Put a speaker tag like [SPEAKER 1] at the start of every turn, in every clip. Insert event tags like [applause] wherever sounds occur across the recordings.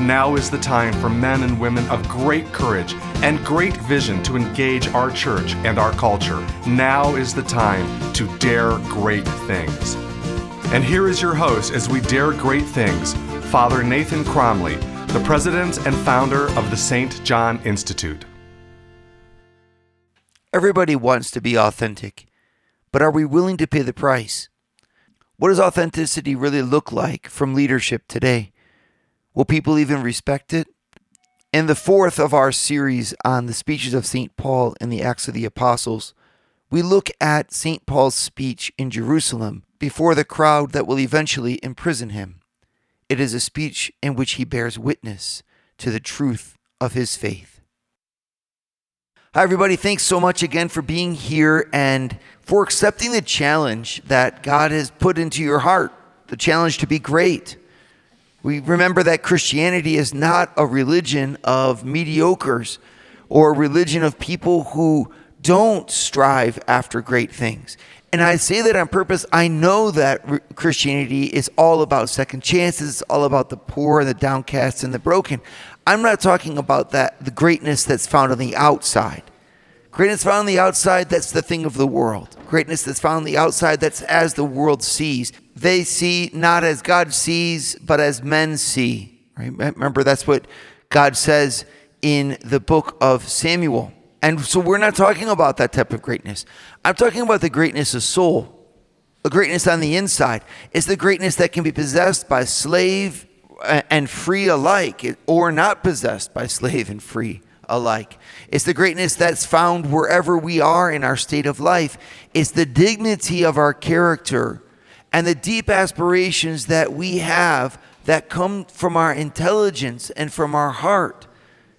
[SPEAKER 1] Now is the time for men and women of great courage and great vision to engage our church and our culture. Now is the time to dare great things. And here is your host as we dare great things, Father Nathan Cromly, the president and founder of the St. John Institute.
[SPEAKER 2] Everybody wants to be authentic. But are we willing to pay the price? What does authenticity really look like from leadership today? Will people even respect it? In the fourth of our series on the speeches of St. Paul in the Acts of the Apostles, we look at St. Paul's speech in Jerusalem before the crowd that will eventually imprison him. It is a speech in which he bears witness to the truth of his faith. Hi, everybody. Thanks so much again for being here and for accepting the challenge that God has put into your heart the challenge to be great. We remember that Christianity is not a religion of mediocres or a religion of people who don't strive after great things. And I say that on purpose. I know that Christianity is all about second chances, it's all about the poor and the downcast and the broken. I'm not talking about that the greatness that's found on the outside. Greatness found on the outside, that's the thing of the world. Greatness that's found on the outside, that's as the world sees. They see not as God sees, but as men see. Right? Remember, that's what God says in the book of Samuel. And so we're not talking about that type of greatness. I'm talking about the greatness of soul, the greatness on the inside. It's the greatness that can be possessed by slave and free alike, or not possessed by slave and free alike. It's the greatness that's found wherever we are in our state of life. It's the dignity of our character and the deep aspirations that we have that come from our intelligence and from our heart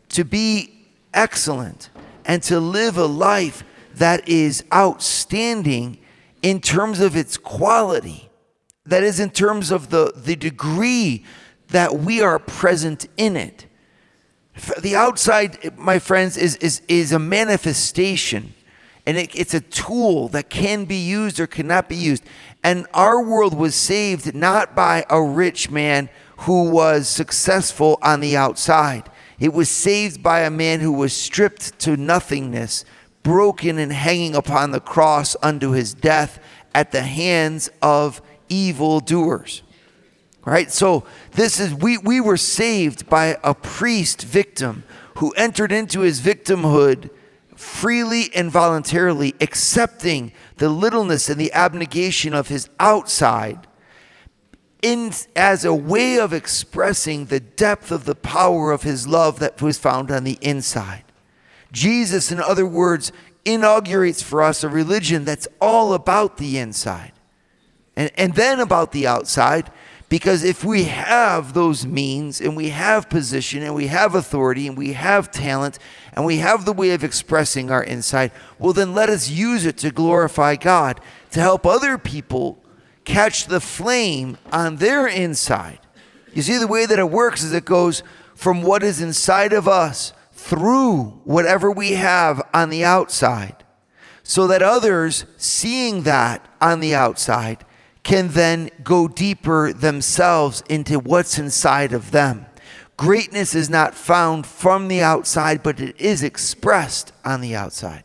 [SPEAKER 2] to be excellent and to live a life that is outstanding in terms of its quality. That is, in terms of the, the degree that we are present in it. The outside, my friends, is, is, is a manifestation. And it, it's a tool that can be used or cannot be used. And our world was saved not by a rich man who was successful on the outside, it was saved by a man who was stripped to nothingness, broken and hanging upon the cross unto his death at the hands of evil doers right? So this is we we were saved by a priest victim who entered into his victimhood freely and voluntarily, accepting the littleness and the abnegation of his outside in as a way of expressing the depth of the power of his love that was found on the inside. Jesus, in other words, inaugurates for us a religion that's all about the inside and, and then about the outside because if we have those means and we have position and we have authority and we have talent and we have the way of expressing our insight, well, then let us use it to glorify God, to help other people catch the flame on their inside. You see, the way that it works is it goes from what is inside of us through whatever we have on the outside, so that others seeing that on the outside can then go deeper themselves into what's inside of them. Greatness is not found from the outside, but it is expressed on the outside.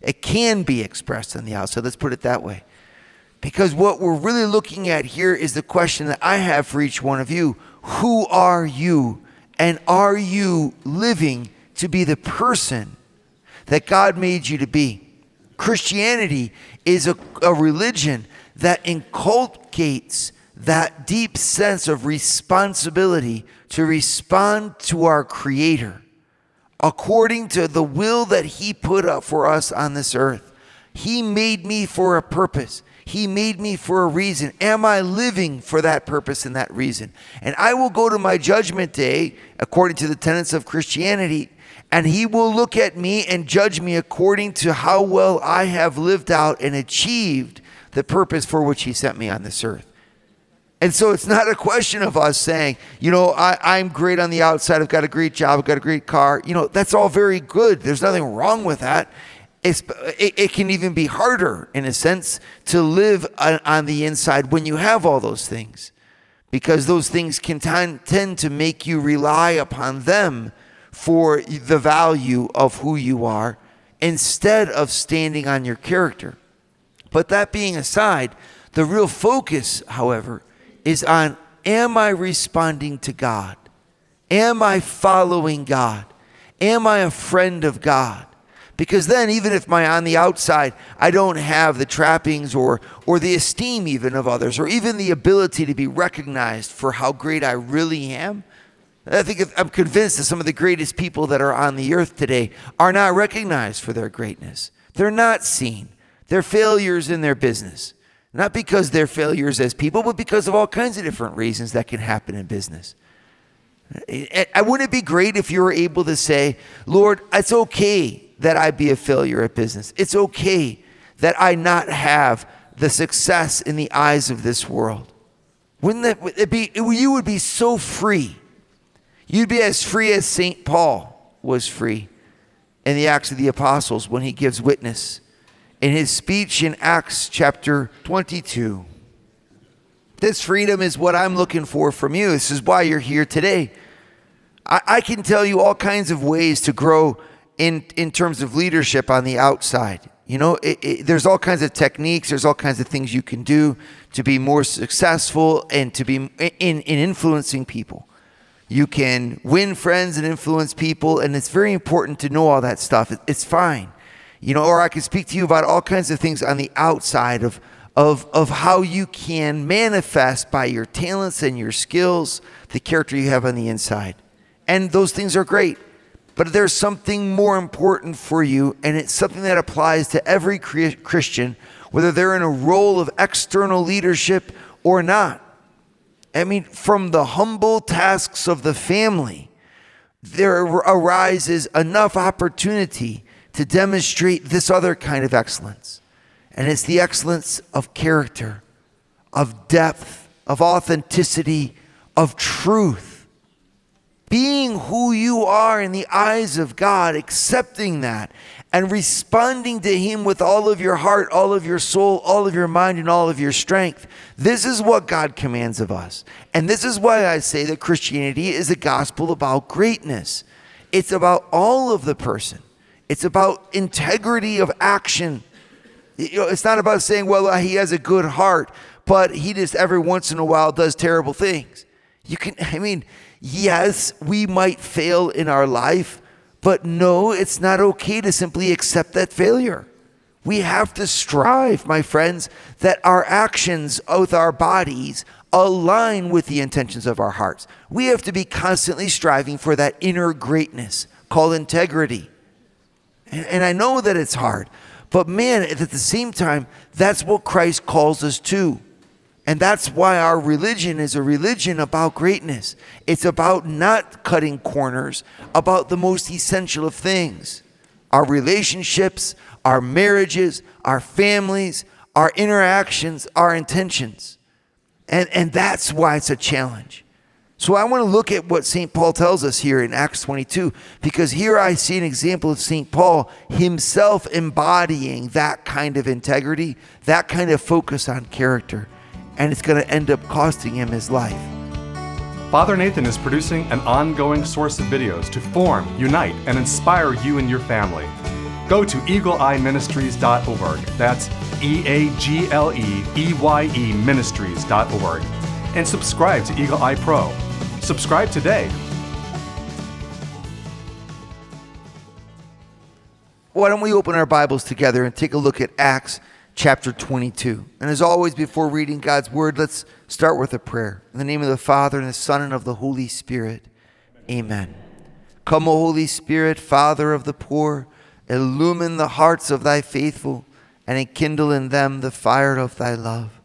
[SPEAKER 2] It can be expressed on the outside. Let's put it that way. Because what we're really looking at here is the question that I have for each one of you Who are you? And are you living to be the person that God made you to be? Christianity is a, a religion that inculcates that deep sense of responsibility to respond to our Creator according to the will that He put up for us on this earth. He made me for a purpose. He made me for a reason. Am I living for that purpose and that reason? And I will go to my judgment day, according to the tenets of Christianity, And he will look at me and judge me according to how well I have lived out and achieved the purpose for which he sent me on this earth. And so it's not a question of us saying, you know, I, am great on the outside. I've got a great job. I've got a great car. You know, that's all very good. There's nothing wrong with that. It, it, can even be harder, in a sense, to live on, on, the inside when you have all those things. Because those things can t- tend to make you rely upon them for the value of who you are instead of standing on your character. But that being aside, the real focus, however, is on am I responding to God? Am I following God? Am I a friend of God? Because then, even if my on the outside, I don't have the trappings or or the esteem even of others, or even the ability to be recognized for how great I really am. I think I'm convinced that some of the greatest people that are on the earth today are not recognized for their greatness. They're not seen. They're failures in their business. Not because they're failures as people, but because of all kinds of different reasons that can happen in business. I wouldn't it be great if you were able to say, Lord, it's okay that I be a failure at business. It's okay that I not have the success in the eyes of this world. Wouldn't that it be you would be so free. You'd be as free as St. Paul was free in the Acts of the Apostles when he gives witness in his speech in Acts chapter 22. This freedom is what I'm looking for from you. This is why you're here today. I, I can tell you all kinds of ways to grow in, in terms of leadership on the outside. You know, it, it, there's all kinds of techniques, there's all kinds of things you can do to be more successful and to be in, in influencing people. You can win friends and influence people, and it's very important to know all that stuff. It, it's fine you know, or I can speak to you about all kinds of things on the outside of, of, of how you can manifest by your talents and your skills the character you have on the inside. And those things are great. But there's something more important for you, and it's something that applies to every Christian, whether they're in a role of external leadership or not. I mean, from the humble tasks of the family, there arises enough opportunity to demonstrate this other kind of excellence. And it's the excellence of character, of depth, of authenticity, of truth. Being who you are in the eyes of God, accepting that, and responding to Him with all of your heart, all of your soul, all of your mind, and all of your strength. This is what God commands of us. And this is why I say that Christianity is a gospel about greatness. It's about all of the person. It's about integrity of action. It's not about saying, well, he has a good heart, but he just every once in a while does terrible things. You can, I mean, yes, we might fail in our life, but no, it's not okay to simply accept that failure. We have to strive, my friends, that our actions with our bodies align with the intentions of our hearts. We have to be constantly striving for that inner greatness called integrity. And, and I know that it's hard, but man, at the same time, that's what Christ calls us to. And that's why our religion is a religion about greatness. It's about not cutting corners, about the most essential of things our relationships, our marriages, our families, our interactions, our intentions. And, and that's why it's a challenge. So I want to look at what St. Paul tells us here in Acts 22, because here I see an example of St. Paul himself embodying that kind of integrity, that kind of focus on character, and it's going to end up costing him his life.
[SPEAKER 1] Father Nathan is producing an ongoing source of videos to form, unite, and inspire you and your family. Go to eagleeyeministries.org. That's E A G L E E Y E ministries.org. And subscribe to Eagle Eye Pro Subscribe today.
[SPEAKER 2] Why don't we open our Bibles together and take a look at Acts chapter 22? And as always, before reading God's word, let's start with a prayer. In the name of the Father, and the Son, and of the Holy Spirit. Amen. Come, O Holy Spirit, Father of the poor, illumine the hearts of thy faithful, and enkindle in them the fire of thy love.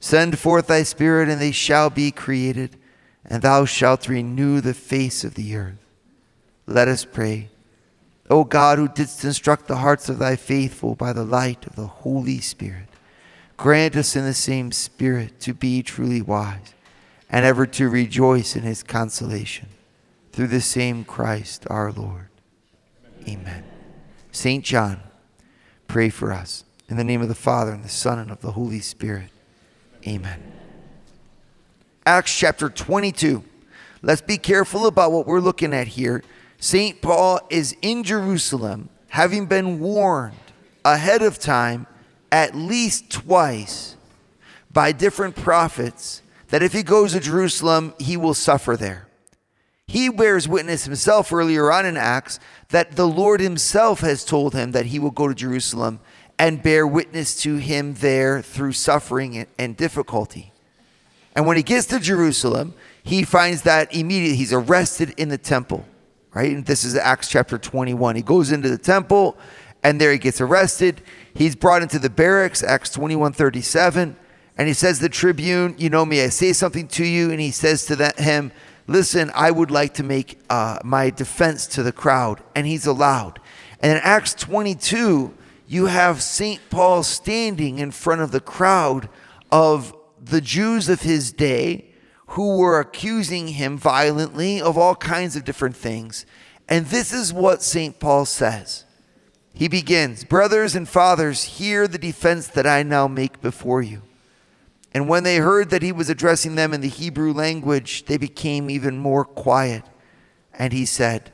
[SPEAKER 2] Send forth thy Spirit, and they shall be created and thou shalt renew the face of the earth. Let us pray. O God, who didst instruct the hearts of thy faithful by the light of the Holy Spirit, grant us in the same Spirit to be truly wise and ever to rejoice in his consolation. Through the same Christ our Lord. Amen. St. John, pray for us. In the name of the Father, and the Son, and of the Holy Spirit. Amen. Acts chapter 22. Let's be careful about what we're looking at here. St. Paul is in Jerusalem, having been warned ahead of time at least twice by different prophets that if he goes to Jerusalem, he will suffer there. He bears witness himself earlier on in Acts that the Lord himself has told him that he will go to Jerusalem and bear witness to him there through suffering and difficulty. And when he gets to Jerusalem, he finds that immediately he's arrested in the temple, right? And this is Acts chapter 21. He goes into the temple and there he gets arrested. He's brought into the barracks, Acts 21 37. And he says, The tribune, you know me, I say something to you. And he says to that, him, Listen, I would like to make uh, my defense to the crowd. And he's allowed. And in Acts 22, you have St. Paul standing in front of the crowd of the Jews of his day who were accusing him violently of all kinds of different things. And this is what St. Paul says. He begins, Brothers and fathers, hear the defense that I now make before you. And when they heard that he was addressing them in the Hebrew language, they became even more quiet. And he said,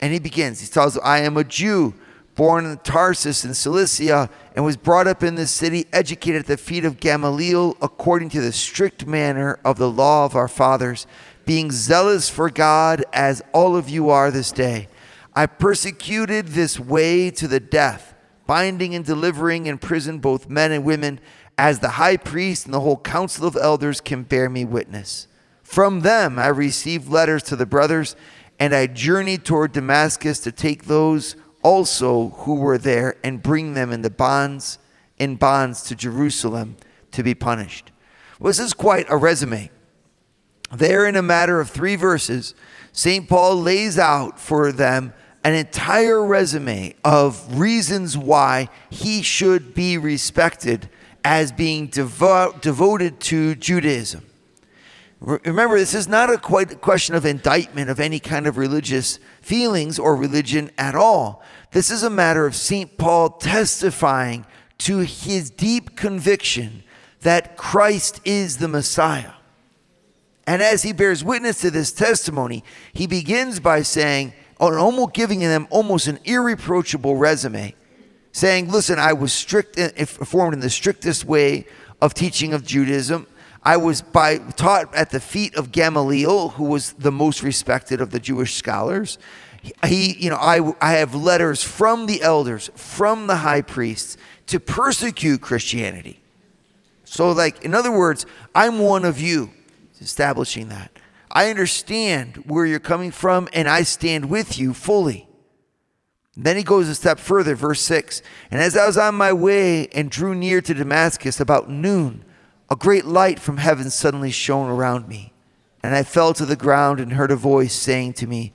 [SPEAKER 2] and he begins, he tells, I am a Jew born in Tarsus in Cilicia, and was brought up in this city, educated at the feet of Gamaliel, according to the strict manner of the law of our fathers, being zealous for God, as all of you are this day. I persecuted this way to the death, binding and delivering in prison both men and women, as the high priest and the whole council of elders can bear me witness. From them I received letters to the brothers, and I journeyed toward Damascus to take those also who were there and bring them in the bonds in bonds to Jerusalem to be punished. Well, this is quite a resume. There, in a matter of three verses, St. Paul lays out for them an entire resume of reasons why he should be respected as being devo- devoted to Judaism. Remember, this is not a quite question of indictment of any kind of religious feelings or religion at all. This is a matter of St. Paul testifying to his deep conviction that Christ is the Messiah. And as he bears witness to this testimony, he begins by saying, or almost giving them almost an irreproachable resume, saying, Listen, I was strict, formed in the strictest way of teaching of Judaism. I was by taught at the feet of Gamaliel, who was the most respected of the Jewish scholars. He, you know, I, I have letters from the elders, from the high priests to persecute Christianity. So, like, in other words, I'm one of you, establishing that. I understand where you're coming from, and I stand with you fully. Then he goes a step further, verse 6. And as I was on my way and drew near to Damascus about noon, a great light from heaven suddenly shone around me. And I fell to the ground and heard a voice saying to me,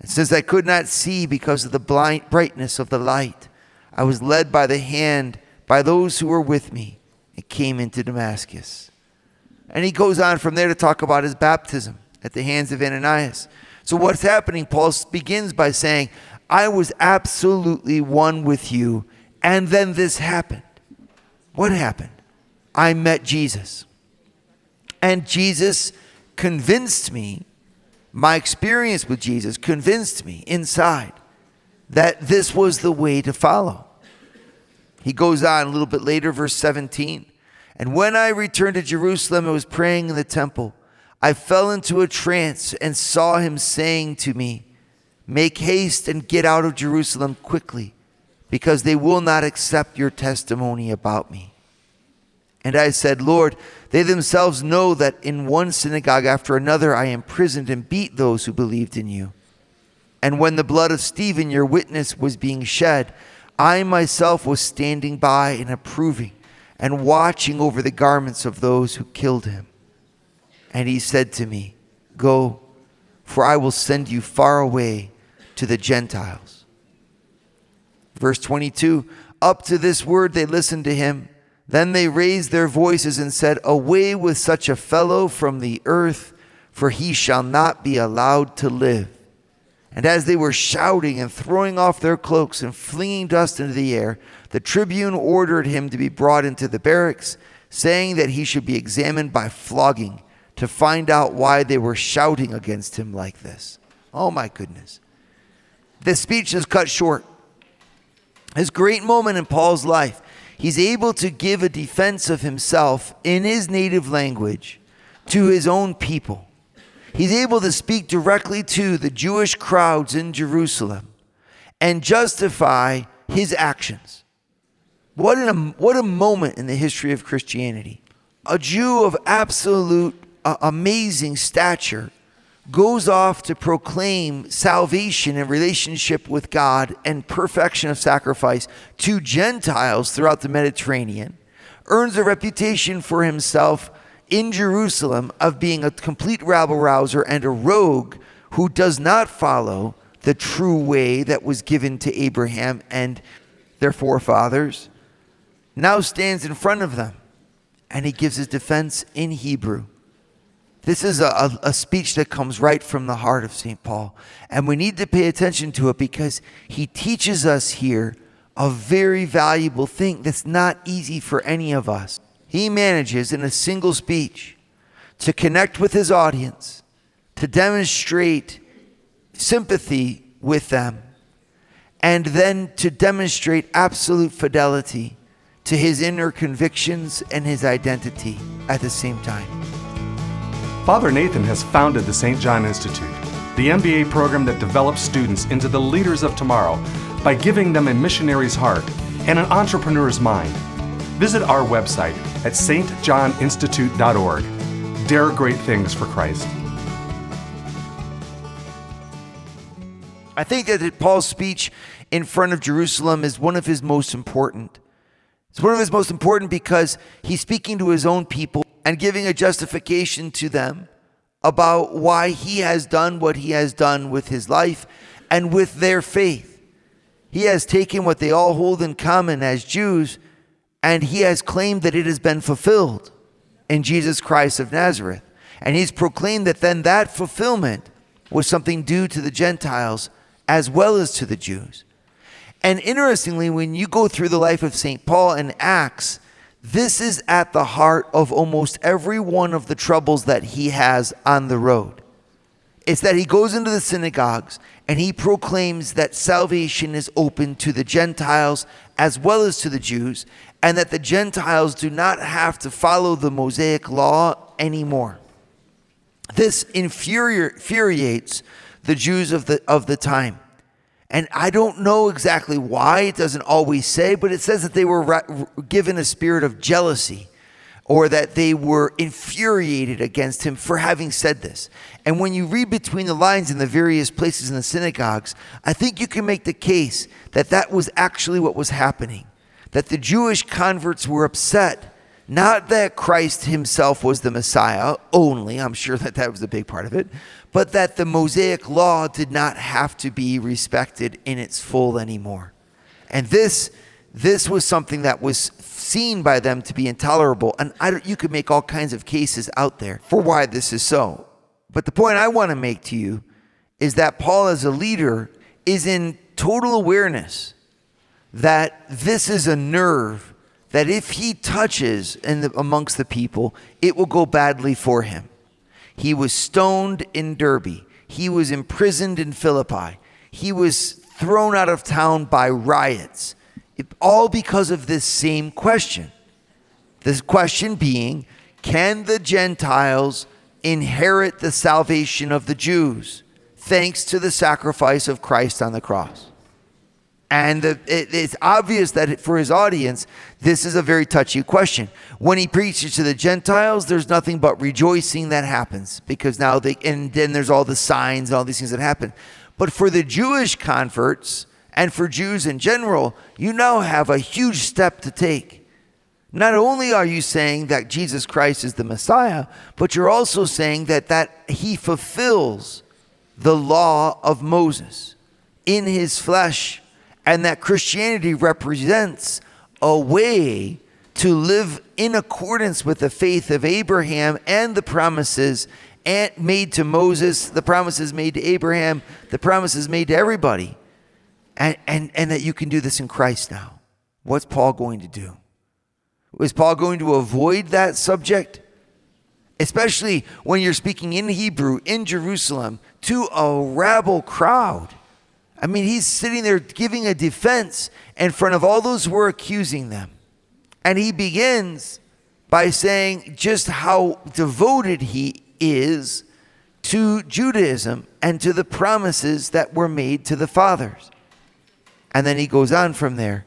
[SPEAKER 2] And since I could not see because of the blind brightness of the light, I was led by the hand by those who were with me and came into Damascus. And he goes on from there to talk about his baptism at the hands of Ananias. So, what's happening? Paul begins by saying, I was absolutely one with you, and then this happened. What happened? I met Jesus. And Jesus convinced me, my experience with Jesus convinced me inside that this was the way to follow. He goes on a little bit later, verse 17. And when I returned to Jerusalem and was praying in the temple, I fell into a trance and saw him saying to me, Make haste and get out of Jerusalem quickly because they will not accept your testimony about me. And I said, Lord, they themselves know that in one synagogue after another I imprisoned and beat those who believed in you. And when the blood of Stephen, your witness, was being shed, I myself was standing by and approving and watching over the garments of those who killed him. And he said to me, Go, for I will send you far away to the Gentiles. Verse 22 Up to this word they listened to him. Then they raised their voices and said, Away with such a fellow from the earth, for he shall not be allowed to live. And as they were shouting and throwing off their cloaks and flinging dust into the air, the tribune ordered him to be brought into the barracks, saying that he should be examined by flogging to find out why they were shouting against him like this. Oh my goodness. This speech is cut short. This great moment in Paul's life he's able to give a defense of himself in his native language to his own people. He's able to speak directly to the Jewish crowds in Jerusalem and justify his actions. What, an, what a moment in the history of Christianity. A Jew of absolute uh, amazing stature goes off to proclaim salvation and relationship with God and perfection of sacrifice to Gentiles throughout the Mediterranean, earns a reputation for himself in Jerusalem of being a complete rabble rouser and a rogue who does not follow the true way that was given to Abraham and their forefathers, now stands in front of them and he gives his defense in Hebrew. This is a, a, speech that comes right from the heart of St. Paul. And we need to pay attention to it because he teaches us here a very valuable thing that's not easy for any of us. He manages in a single speech to connect with his audience, to demonstrate sympathy with them, and then to demonstrate absolute fidelity to his inner convictions and his identity at the same time.
[SPEAKER 1] Father Nathan has founded the St. John Institute, the MBA program that develops students into the leaders of tomorrow by giving them a missionary's heart and an entrepreneur's mind. Visit our website at stjohninstitute.org. Dare great things for Christ.
[SPEAKER 2] I think that Paul's speech in front of Jerusalem is one of his most important. It's one of his most important because he's speaking to his own people and giving a justification to them about why he has done what he has done with his life and with their faith. He has taken what they all hold in common as Jews and he has claimed that it has been fulfilled in Jesus Christ of Nazareth. And he's proclaimed that then that fulfillment was something due to the Gentiles as well as to the Jews. And interestingly, when you go through the life of St. Paul in Acts, this is at the heart of almost every one of the troubles that he has on the road. It's that he goes into the synagogues and he proclaims that salvation is open to the Gentiles as well as to the Jews, and that the Gentiles do not have to follow the Mosaic law anymore. This infuriates the Jews of the, of the time. And I don't know exactly why, it doesn't always say, but it says that they were given a spirit of jealousy or that they were infuriated against him for having said this. And when you read between the lines in the various places in the synagogues, I think you can make the case that that was actually what was happening. That the Jewish converts were upset not that Christ himself was the Messiah only, I'm sure that that was a big part of it, but that the Mosaic law did not have to be respected in its full anymore. And this, this was something that was seen by them to be intolerable. And you could make all kinds of cases out there for why this is so. But the point I want to make to you is that Paul, as a leader, is in total awareness that this is a nerve that if he touches in the, amongst the people, it will go badly for him. He was stoned in Derbe. He was imprisoned in Philippi. He was thrown out of town by riots, it, all because of this same question. This question being can the Gentiles inherit the salvation of the Jews thanks to the sacrifice of Christ on the cross? And it, it's obvious that for his audience, this is a very touchy question. When he preaches to the Gentiles, there's nothing but rejoicing that happens because now they, and then there's all the signs and all these things that happen. But for the Jewish converts and for Jews in general, you now have a huge step to take. Not only are you saying that Jesus Christ is the Messiah, but you're also saying that, that he fulfills the law of Moses in his flesh and that Christianity represents a way to live in accordance with the faith of Abraham and the promises made to Moses, the promises made to Abraham, the promises made to everybody, and, and, and that you can do this in Christ now. What's Paul going to do? Is Paul going to avoid that subject? Especially when you're speaking in Hebrew in Jerusalem to a rabble crowd. I mean, he's sitting there giving a defense in front of all those who are accusing them. And he begins by saying just how devoted he is to Judaism and to the promises that were made to the fathers. And then he goes on from there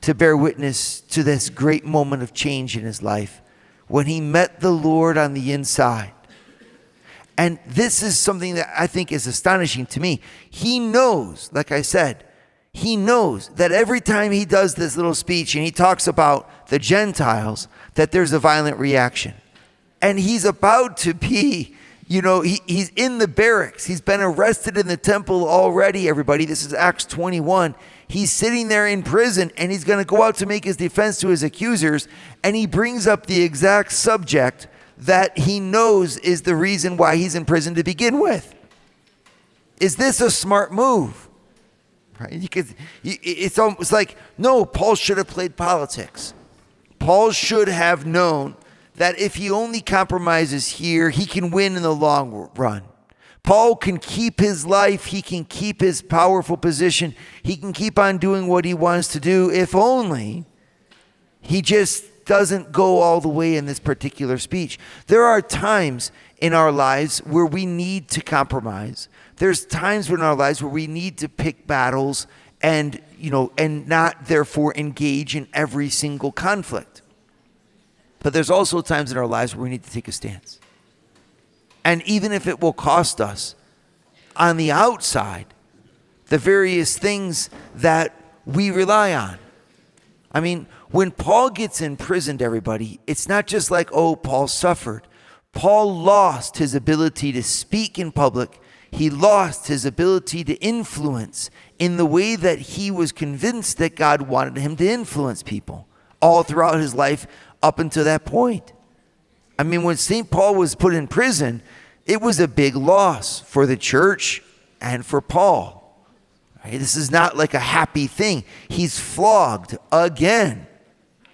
[SPEAKER 2] to bear witness to this great moment of change in his life when he met the Lord on the inside. And this is something that I think is astonishing to me. He knows, like I said, he knows that every time he does this little speech and he talks about the Gentiles, that there's a violent reaction. And he's about to be, you know, he, he's in the barracks. He's been arrested in the temple already, everybody. This is Acts 21. He's sitting there in prison and he's going to go out to make his defense to his accusers. And he brings up the exact subject that he knows is the reason why he's in prison to begin with. Is this a smart move? Right? You could, it's almost like, no, Paul should have played politics. Paul should have known that if he only compromises here, he can win in the long run. Paul can keep his life, he can keep his powerful position, he can keep on doing what he wants to do if only he just doesn't go all the way in this particular speech. There are times in our lives where we need to compromise. There's times in our lives where we need to pick battles and, you know, and not therefore engage in every single conflict. But there's also times in our lives where we need to take a stance. And even if it will cost us on the outside the various things that we rely on. I mean, when Paul gets imprisoned, everybody, it's not just like, oh, Paul suffered. Paul lost his ability to speak in public. He lost his ability to influence in the way that he was convinced that God wanted him to influence people all throughout his life up until that point. I mean, when St. Paul was put in prison, it was a big loss for the church and for Paul. Right? This is not like a happy thing. He's flogged again.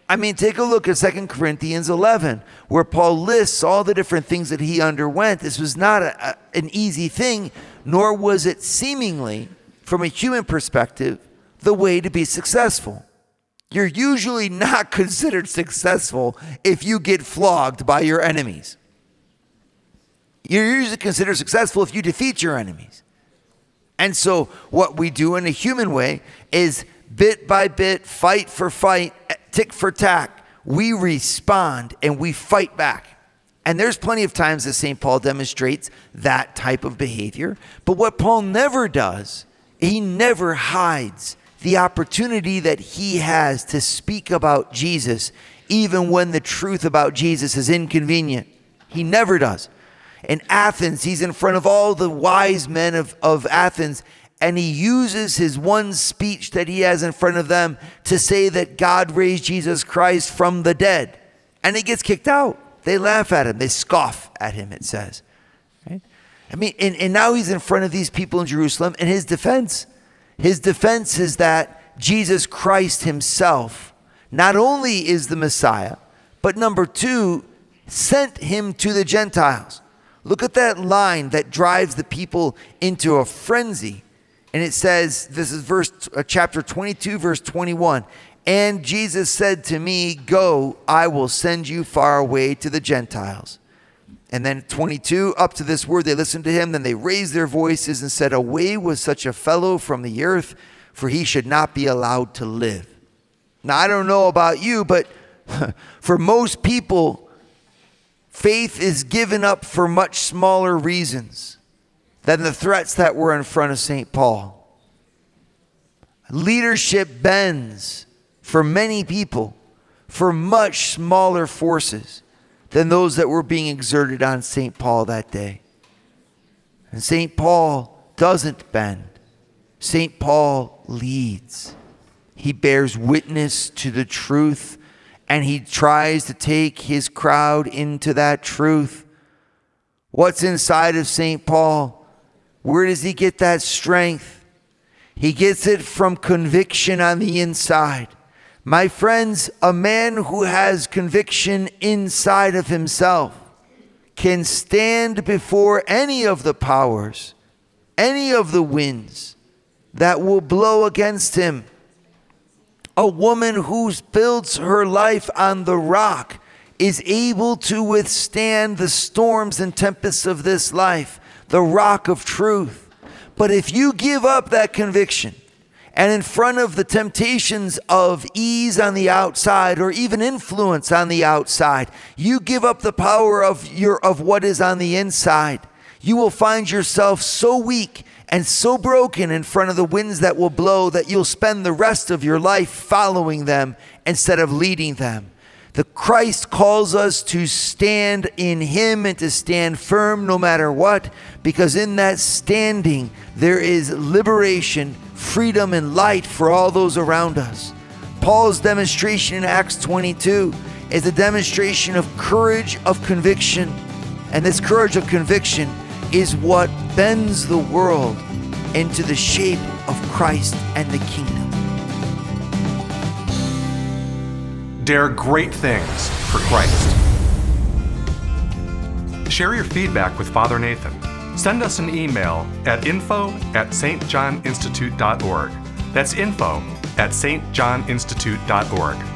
[SPEAKER 2] I mean, take a look at 2 Corinthians 11, where Paul lists all the different things that he underwent. This was not a, a, an easy thing, nor was it seemingly, from a human perspective, the way to be successful. You're usually not [laughs] considered successful if you get flogged by your enemies. You're usually considered successful if you defeat your enemies. And so, what we do in a human way is bit by bit, fight for fight, tick for tack, we respond and we fight back. And there's plenty of times that St. Paul demonstrates that type of behavior. But what Paul never does, he never hides the opportunity that he has to speak about Jesus, even when the truth about Jesus is inconvenient. He never does. In Athens, he's in front of all the wise men of, of Athens, and he uses his one speech that he has in front of them to say that God raised Jesus Christ from the dead. And he gets kicked out. They laugh at him, they scoff at him, it says. Right? I mean, and, and now he's in front of these people in Jerusalem, and his defense, his defense is that Jesus Christ himself not only is the Messiah, but number two, sent him to the Gentiles. Look at that line that drives the people into a frenzy. And it says, this is verse uh, chapter 22 verse 21. And Jesus said to me, "Go, I will send you far away to the Gentiles." And then 22, up to this word, they listened to him. Then they raised their voices and said, Away with such a fellow from the earth, for he should not be allowed to live. Now, I don't know about you, but [laughs] for most people, faith is given up for much smaller reasons than the threats that were in front of St. Paul. Leadership bends for many people for much smaller forces than those that were being exerted on St. Paul that day. And St. Paul doesn't bend, St. Paul leads. He bears witness to the truth and he tries to take his crowd into that truth. What's inside of St. Paul? Where does he get that strength? He gets it from conviction on the inside. My friends, a man who has conviction inside of himself can stand before any of the powers, any of the winds that will blow against him. A woman who builds her life on the rock is able to withstand the storms and tempests of this life, the rock of truth. But if you give up that conviction, and in front of the temptations of ease on the outside or even influence on the outside, you give up the power of your of what is on the inside. You will find yourself so weak and so broken in front of the winds that will blow that you'll spend the rest of your life following them instead of leading them. The Christ calls us to stand in Him and to stand firm no matter what, because in that standing there is liberation, freedom, and light for all those around us. Paul's demonstration in Acts 22 is a demonstration of courage of conviction. And this courage of conviction is what bends the world into the shape of Christ and the kingdom.
[SPEAKER 1] Dare great things for Christ. Share your feedback with Father Nathan. Send us an email at info at stjohninstitute.org. That's info at stjohninstitute.org.